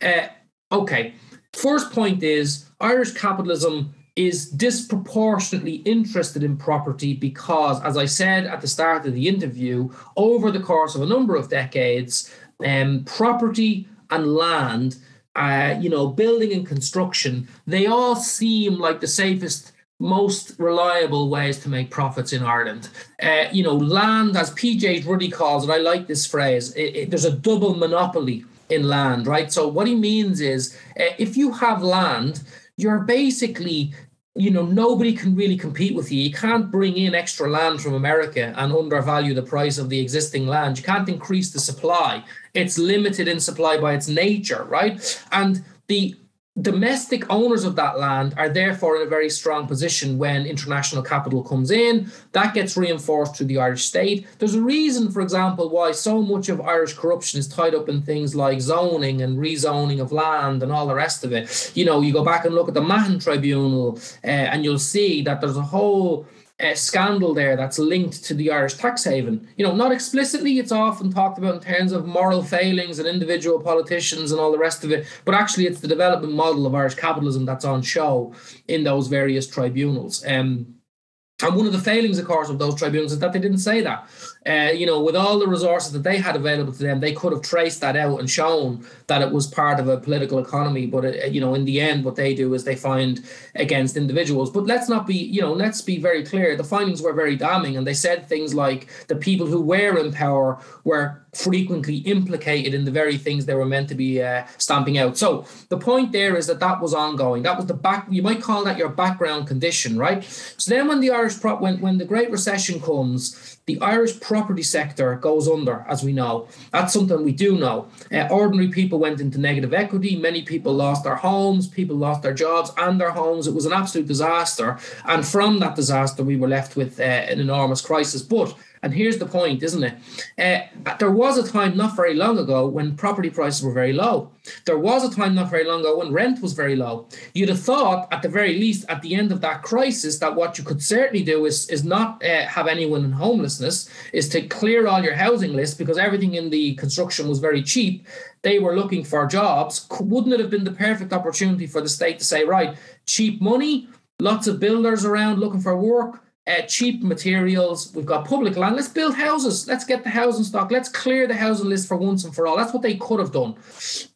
Uh, okay, first point is Irish capitalism is disproportionately interested in property because, as I said at the start of the interview, over the course of a number of decades, um, property and land uh, you know, building and construction, they all seem like the safest, most reliable ways to make profits in Ireland. Uh, you know, land, as PJ Drudy calls it, I like this phrase, it, it, there's a double monopoly in land, right? So what he means is uh, if you have land, you're basically you know nobody can really compete with you. You can't bring in extra land from america and undervalue the price of the existing land. You can't increase the supply. It's limited in supply by its nature right? And the domestic owners of that land are therefore in a very strong position when international capital comes in. That gets reinforced through the Irish state. There's a reason, for example, why so much of Irish corruption is tied up in things like zoning and rezoning of land and all the rest of it. You know, you go back and look at the Mahon Tribunal uh, and you'll see that there's a whole uh, scandal there that's linked to the Irish tax haven. You know, not explicitly, it's often talked about in terms of moral failings and individual politicians and all the rest of it, but actually, it's the development model of Irish capitalism that's on show in those various tribunals. Um, And one of the failings, of course, of those tribunals is that they didn't say that. Uh, you know, with all the resources that they had available to them, they could have traced that out and shown that it was part of a political economy. But it, uh, you know, in the end, what they do is they find against individuals. But let's not be, you know, let's be very clear. The findings were very damning, and they said things like the people who were in power were frequently implicated in the very things they were meant to be uh, stamping out. So the point there is that that was ongoing. That was the back. You might call that your background condition, right? So then, when the Irish prop, when when the Great Recession comes, the Irish property sector goes under, as we know. That's something we do know. Uh, ordinary people went into negative equity. Many people lost their homes. People lost their jobs and their homes. It was an absolute disaster. And from that disaster, we were left with uh, an enormous crisis. But and here's the point, isn't it? Uh, there was a time not very long ago when property prices were very low. There was a time not very long ago when rent was very low. You'd have thought, at the very least, at the end of that crisis, that what you could certainly do is, is not uh, have anyone in homelessness, is to clear all your housing list because everything in the construction was very cheap. They were looking for jobs. Wouldn't it have been the perfect opportunity for the state to say, right, cheap money, lots of builders around looking for work? Uh, cheap materials. We've got public land. Let's build houses. Let's get the housing stock. Let's clear the housing list for once and for all. That's what they could have done.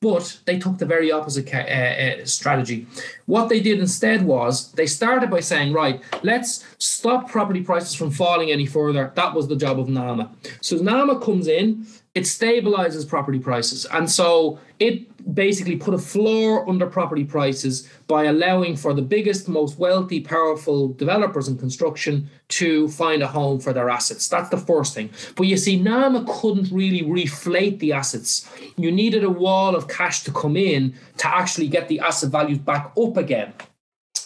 But they took the very opposite uh, uh, strategy. What they did instead was they started by saying, right, let's stop property prices from falling any further. That was the job of NAMA. So NAMA comes in, it stabilizes property prices. And so it basically put a floor under property prices by allowing for the biggest, most wealthy, powerful developers in construction to find a home for their assets. That's the first thing. But you see, NAMA couldn't really reflate the assets. You needed a wall of cash to come in to actually get the asset values back up again.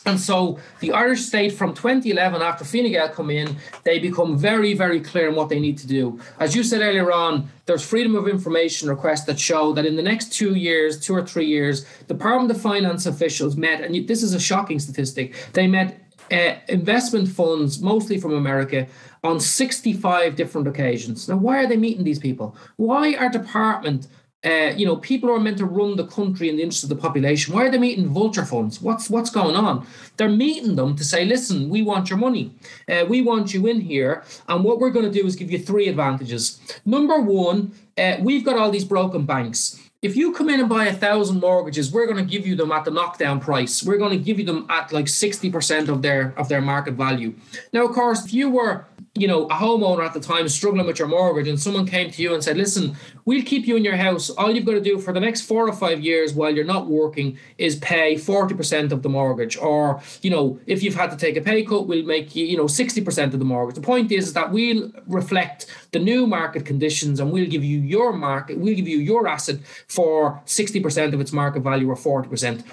And so the Irish state from 2011, after Fine Gael come in, they become very, very clear in what they need to do. As you said earlier on, there's freedom of information requests that show that in the next two years, two or three years, the Department of Finance officials met, and this is a shocking statistic, they met uh, investment funds, mostly from America, on 65 different occasions. Now, why are they meeting these people? Why are department uh, you know, people are meant to run the country in the interest of the population. Why are they meeting vulture funds? What's what's going on? They're meeting them to say, listen, we want your money. Uh, we want you in here. And what we're going to do is give you three advantages. Number one, uh, we've got all these broken banks. If you come in and buy a thousand mortgages, we're going to give you them at the knockdown price. We're going to give you them at like 60% of their of their market value. Now, of course, if you were you know, a homeowner at the time struggling with your mortgage, and someone came to you and said, Listen, we'll keep you in your house. All you've got to do for the next four or five years while you're not working is pay 40% of the mortgage. Or, you know, if you've had to take a pay cut, we'll make you, you know, 60% of the mortgage. The point is, is that we'll reflect the new market conditions and we'll give you your market, we'll give you your asset for 60% of its market value or 40%.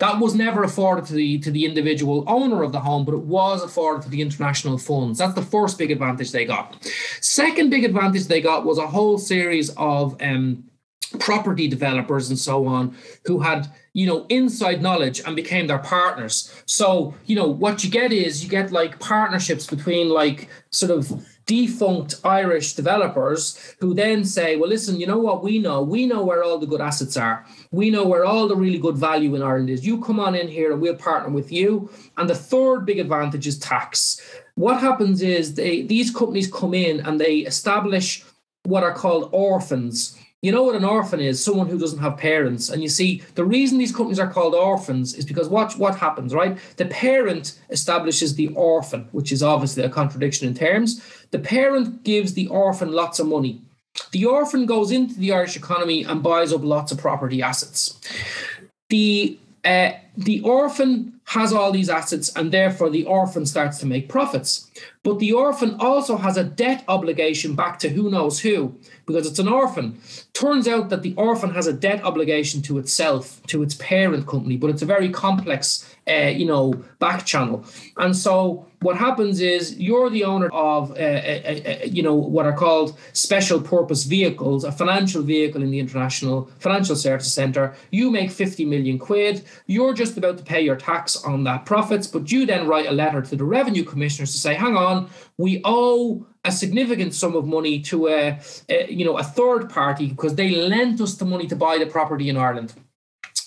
That was never afforded to the to the individual owner of the home, but it was afforded to the international funds. That's the first big advantage they got. Second big advantage they got was a whole series of um, property developers and so on who had you know inside knowledge and became their partners so you know what you get is you get like partnerships between like sort of defunct Irish developers who then say, well, listen, you know what we know? We know where all the good assets are. We know where all the really good value in Ireland is. You come on in here and we'll partner with you. And the third big advantage is tax. What happens is they, these companies come in and they establish what are called orphans you know what an orphan is? Someone who doesn't have parents. And you see, the reason these companies are called orphans is because what, what happens, right? The parent establishes the orphan, which is obviously a contradiction in terms. The parent gives the orphan lots of money. The orphan goes into the Irish economy and buys up lots of property assets. The uh, the orphan has all these assets, and therefore the orphan starts to make profits. But the orphan also has a debt obligation back to who knows who because it's an orphan. Turns out that the orphan has a debt obligation to itself, to its parent company, but it's a very complex, uh, you know, back channel. And so what happens is you're the owner of, uh, uh, uh, you know, what are called special purpose vehicles, a financial vehicle in the International Financial Services Centre. You make 50 million quid. You're just about to pay your tax on that profits, but you then write a letter to the revenue commissioners to say, hang on, we owe a significant sum of money to a, a, you know a third party because they lent us the money to buy the property in Ireland.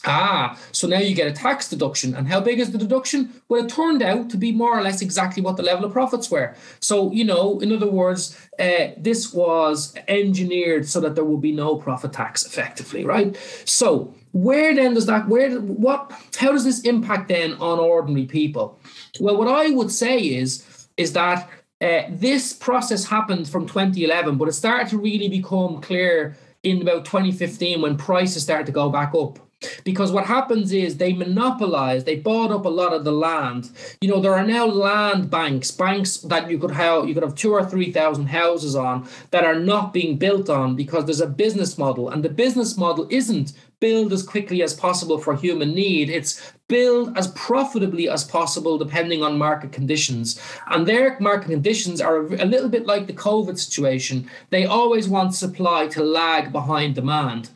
Ah, so now you get a tax deduction. And how big is the deduction? Well, it turned out to be more or less exactly what the level of profits were. So, you know, in other words, uh, this was engineered so that there will be no profit tax effectively, right? So, where then does that, where, what, how does this impact then on ordinary people? Well, what I would say is, is that uh, this process happened from 2011, but it started to really become clear in about 2015 when prices started to go back up because what happens is they monopolize they bought up a lot of the land you know there are now land banks banks that you could have you could have two or three thousand houses on that are not being built on because there's a business model and the business model isn't build as quickly as possible for human need. It's build as profitably as possible depending on market conditions. And their market conditions are a little bit like the COVID situation. They always want supply to lag behind demand.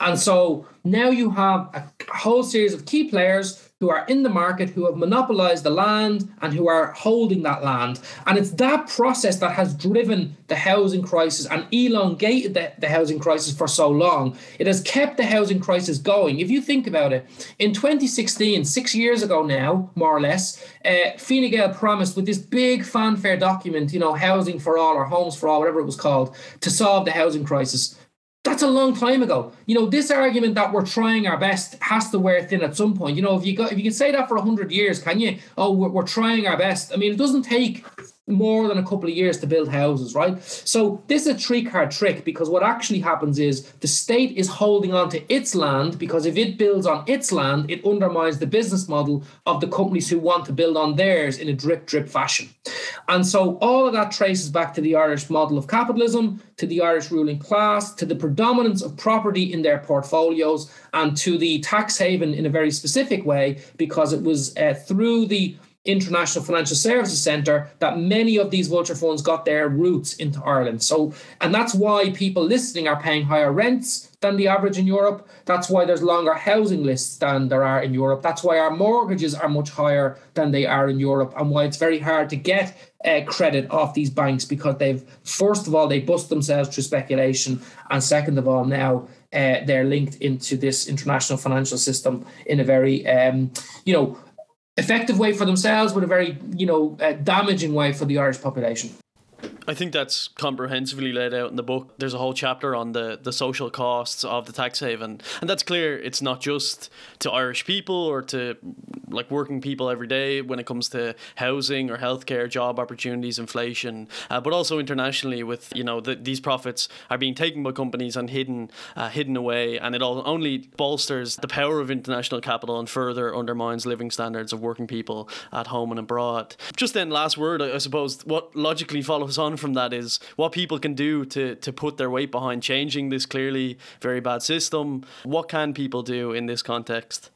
And so now you have a whole series of key players who are in the market, who have monopolized the land and who are holding that land. And it's that process that has driven the housing crisis and elongated the, the housing crisis for so long. It has kept the housing crisis going. If you think about it, in 2016, six years ago now, more or less, uh, Fine Gael promised with this big fanfare document, you know, housing for all or homes for all, whatever it was called, to solve the housing crisis. That's a long time ago. You know, this argument that we're trying our best has to wear thin at some point. You know, if you if you can say that for hundred years, can you? Oh, we're, we're trying our best. I mean, it doesn't take more than a couple of years to build houses, right? So this is a three card trick because what actually happens is the state is holding on to its land because if it builds on its land, it undermines the business model of the companies who want to build on theirs in a drip drip fashion. And so all of that traces back to the Irish model of capitalism, to the Irish ruling class, to the predominance of property in their portfolios, and to the tax haven in a very specific way because it was uh, through the International Financial Services Centre that many of these vulture funds got their roots into Ireland. So, and that's why people listening are paying higher rents than the average in Europe. That's why there's longer housing lists than there are in Europe. That's why our mortgages are much higher than they are in Europe, and why it's very hard to get uh, credit off these banks because they've, first of all, they bust themselves through speculation, and second of all, now uh, they're linked into this international financial system in a very, um, you know, effective way for themselves, but a very you know uh, damaging way for the Irish population. I think that's comprehensively laid out in the book. There's a whole chapter on the, the social costs of the tax haven. And that's clear it's not just to Irish people or to like working people every day when it comes to housing or healthcare, job opportunities, inflation, uh, but also internationally with, you know, the, these profits are being taken by companies and hidden uh, hidden away. And it all only bolsters the power of international capital and further undermines living standards of working people at home and abroad. Just then, last word, I suppose, what logically follows on from that is what people can do to to put their weight behind changing this clearly very bad system. What can people do in this context?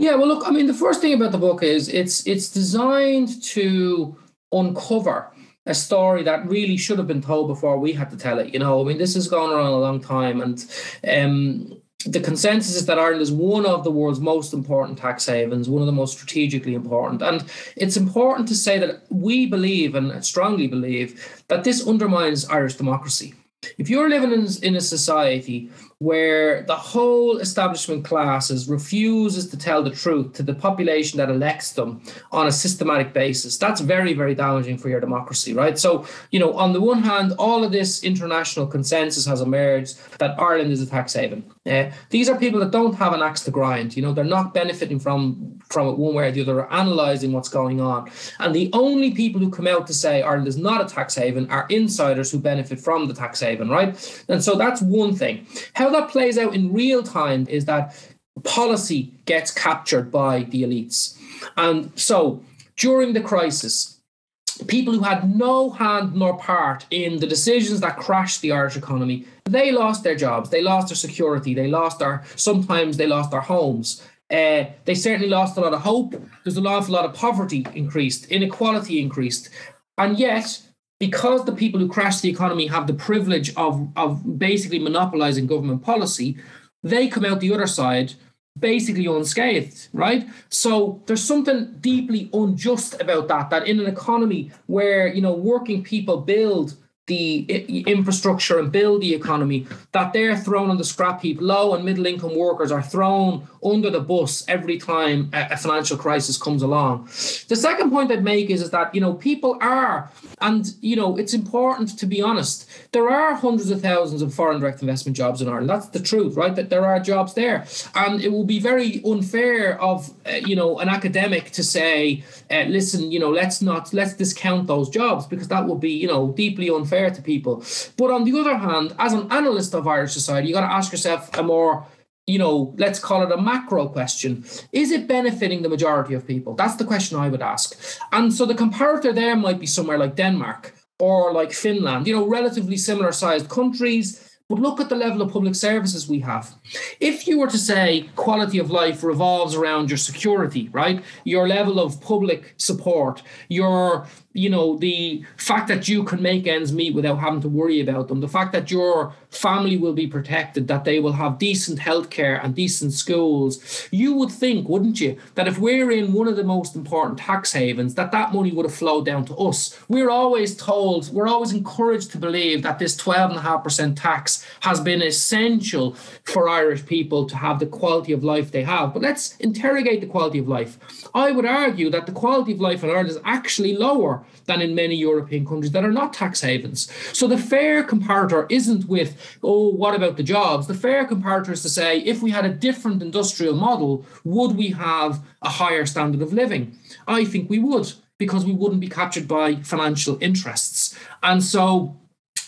Yeah, well, look, I mean, the first thing about the book is it's it's designed to uncover a story that really should have been told before we had to tell it. You know, I mean, this has gone around a long time, and um, the consensus is that Ireland is one of the world's most important tax havens, one of the most strategically important. And it's important to say that we believe and strongly believe that this undermines Irish democracy. If you're living in, in a society where the whole establishment classes refuses to tell the truth to the population that elects them on a systematic basis. That's very very damaging for your democracy right? So you know on the one hand all of this international consensus has emerged that ireland is a tax haven. Uh, these are people that don't have an axe to grind. You know they're not benefiting from from it one way or the other they're analyzing what's going on. And the only people who come out to say ireland is not a tax haven are insiders who benefit from the tax haven right? And so that's one thing. How how that plays out in real time is that policy gets captured by the elites. And so during the crisis, people who had no hand nor part in the decisions that crashed the Irish economy, they lost their jobs, they lost their security, they lost their, sometimes they lost their homes. Uh, they certainly lost a lot of hope. There's an awful lot of poverty increased, inequality increased. And yet, because the people who crash the economy have the privilege of, of basically monopolizing government policy, they come out the other side basically unscathed, right? So there's something deeply unjust about that, that in an economy where, you know, working people build the infrastructure and build the economy, that they're thrown on the scrap heap. Low and middle income workers are thrown under the bus every time a, financial crisis comes along. The second point I'd make is, is that, you know, people are, and, you know, it's important to be honest, there are hundreds of thousands of foreign direct investment jobs in Ireland. That's the truth, right? That there are jobs there. And it will be very unfair of, uh, you know, an academic to say, uh, listen, you know, let's not, let's discount those jobs because that would be, you know, deeply unfair to people. But on the other hand, as an analyst of Irish society, you got to ask yourself a more you know, let's call it a macro question. Is it benefiting the majority of people? That's the question I would ask. And so the comparator there might be somewhere like Denmark or like Finland, you know, relatively similar sized countries. But look at the level of public services we have. If you were to say quality of life revolves around your security, right? Your level of public support, your you know the fact that you can make ends meet without having to worry about them the fact that your family will be protected that they will have decent healthcare and decent schools you would think wouldn't you that if we're in one of the most important tax havens that that money would have flowed down to us. We're always told we're always encouraged to believe that this 12.5% tax has been essential for irish people to have the quality of life they have. But let's interrogate the quality of life. I would argue that the quality of life in ireland is actually lower than in many European countries that are not tax havens. So the fair comparator isn't with, oh, what about the jobs? The fair comparator is to say, if we had a different industrial model, would we have a higher standard of living? I think we would because we wouldn't be captured by financial interests. And so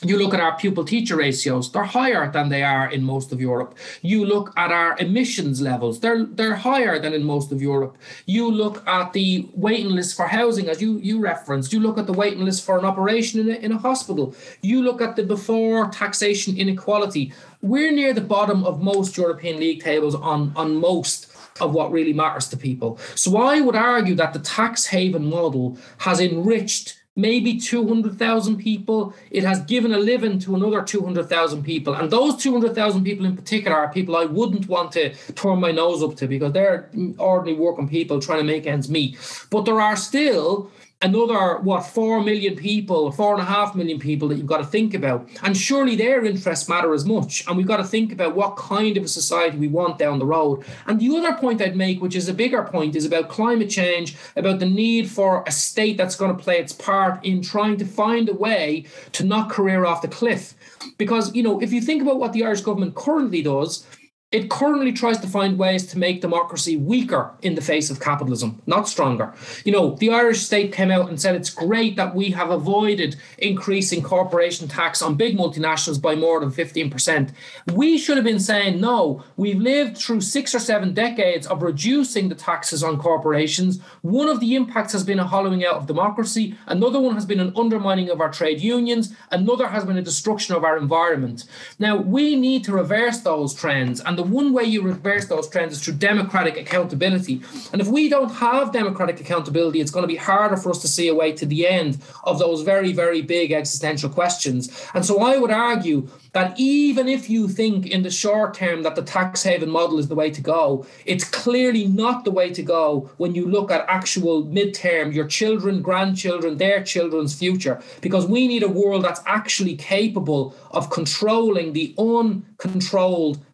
you look at our pupil teacher ratios, they're higher than they are in most of Europe. You look at our emissions levels, they're they're higher than in most of Europe. You look at the waiting list for housing, as you, you referenced, you look at the waiting list for an operation in a, in a hospital. You look at the before taxation inequality. We're near the bottom of most European league tables on, on most of what really matters to people. So I would argue that the tax haven model has enriched maybe 200,000 people. It has given a living to another 200,000 people. And those 200,000 people in particular are people I wouldn't want to turn my nose up to because they're ordinary working people trying to make ends meet. But there are still another what four million people four and a half million people that you've got to think about. And surely their interests matter as much and we've got to think about what kind of a society we want down the road. And the other point i'd make which is a bigger point is about climate change about the need for a state that's going to play its part in trying to find a way to knock career off the cliff. Because you know if you think about what the irish government currently does it currently tries to find ways to make democracy weaker in the face of capitalism, not stronger. You know, the Irish state came out and said it's great that we have avoided increasing corporation tax on big multinationals by more than 15%. We should have been saying, no, we've lived through six or seven decades of reducing the taxes on corporations. One of the impacts has been a hollowing out of democracy, another one has been an undermining of our trade unions, another has been a destruction of our environment. Now, we need to reverse those trends. And the one way you reverse those trends is through democratic accountability. And if we don't have democratic accountability, it's going to be harder for us to see a way to the end of those very, very big existential questions. And so I would argue that even if you think in the short term that the tax haven model is the way to go, it's clearly not the way to go when you look at actual midterm, your children, grandchildren, their children's future, because we need a world that's actually capable of controlling the uncontrolled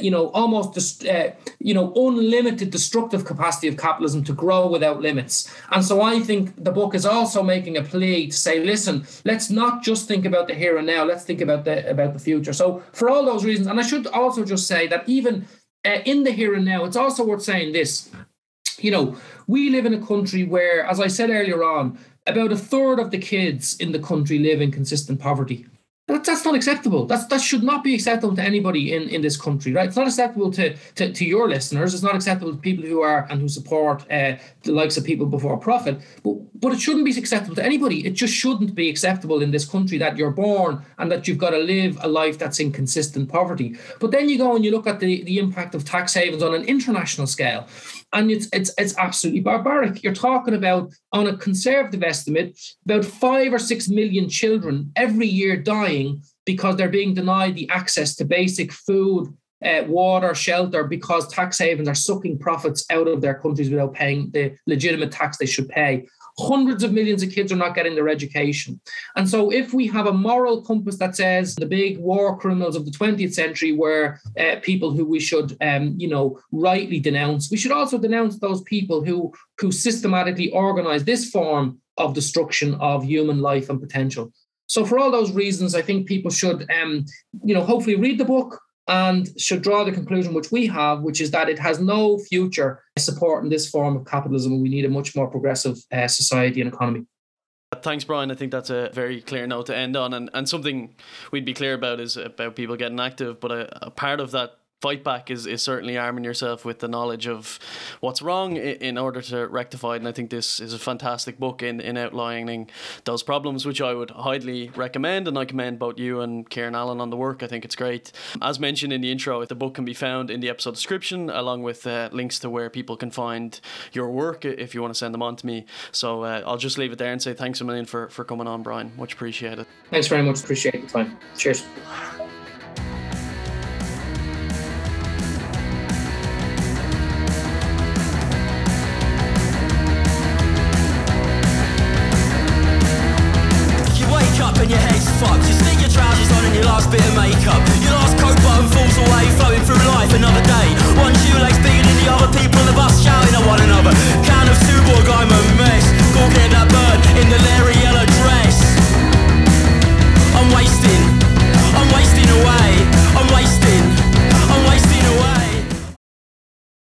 you know, almost just, uh, you know, unlimited destructive capacity of capitalism to grow without limits. And so I think the book is also making a plea to say, listen, let's not just think about the here and now. Let's think about the about the future. So for all those reasons, and I should also just say that even uh, in the here and now, it's also worth saying this. You know, we live in a country where, as I said earlier on, about a third of the kids in the country live in consistent poverty. That, that's not acceptable. That's that should not be acceptable to anybody in, in this country, right? It's not acceptable to, to, to your listeners. It's not acceptable to people who are and who support uh, the likes of people before profit. But but it shouldn't be acceptable to anybody. It just shouldn't be acceptable in this country that you're born and that you've got to live a life that's in consistent poverty. But then you go and you look at the, the impact of tax havens on an international scale and it's it's it's absolutely barbaric. You're talking about on a conservative estimate about five or six million children every year dying because they're being denied the access to basic food, uh, water, shelter, because tax havens are sucking profits out of their countries without paying the legitimate tax they should pay. hundreds of millions of kids are not getting their education. And so, if we have a moral compass that says the big war criminals of the 20th century were uh, people who we should, um, you know, rightly denounce, we should also denounce those people who who systematically organize this form of destruction of human life and potential. So, for all those reasons, I think people should, um, you know, hopefully read the book and should draw the conclusion which we have, which is that it has no future supporting this form of capitalism. We need a much more progressive uh, society and economy. Thanks, Brian. I think that's a very clear note to end on, and, and something we'd be clear about is about people getting active. But a, a part of that fight back is, is certainly arming yourself with the knowledge of what's wrong in, in order to rectify it. And I think this is a fantastic book in, in outlining those problems, which I would highly recommend. And I commend both you and Kieran Allen on the work. I think it's great. As mentioned in the intro, the book can be found in the episode description along with uh, links to where people can find your work if you want to send them on to me. So uh, I'll just leave it there and say thanks a million for, for coming on, Brian. Much appreciated. Thanks very much. Appreciate the time. Cheers.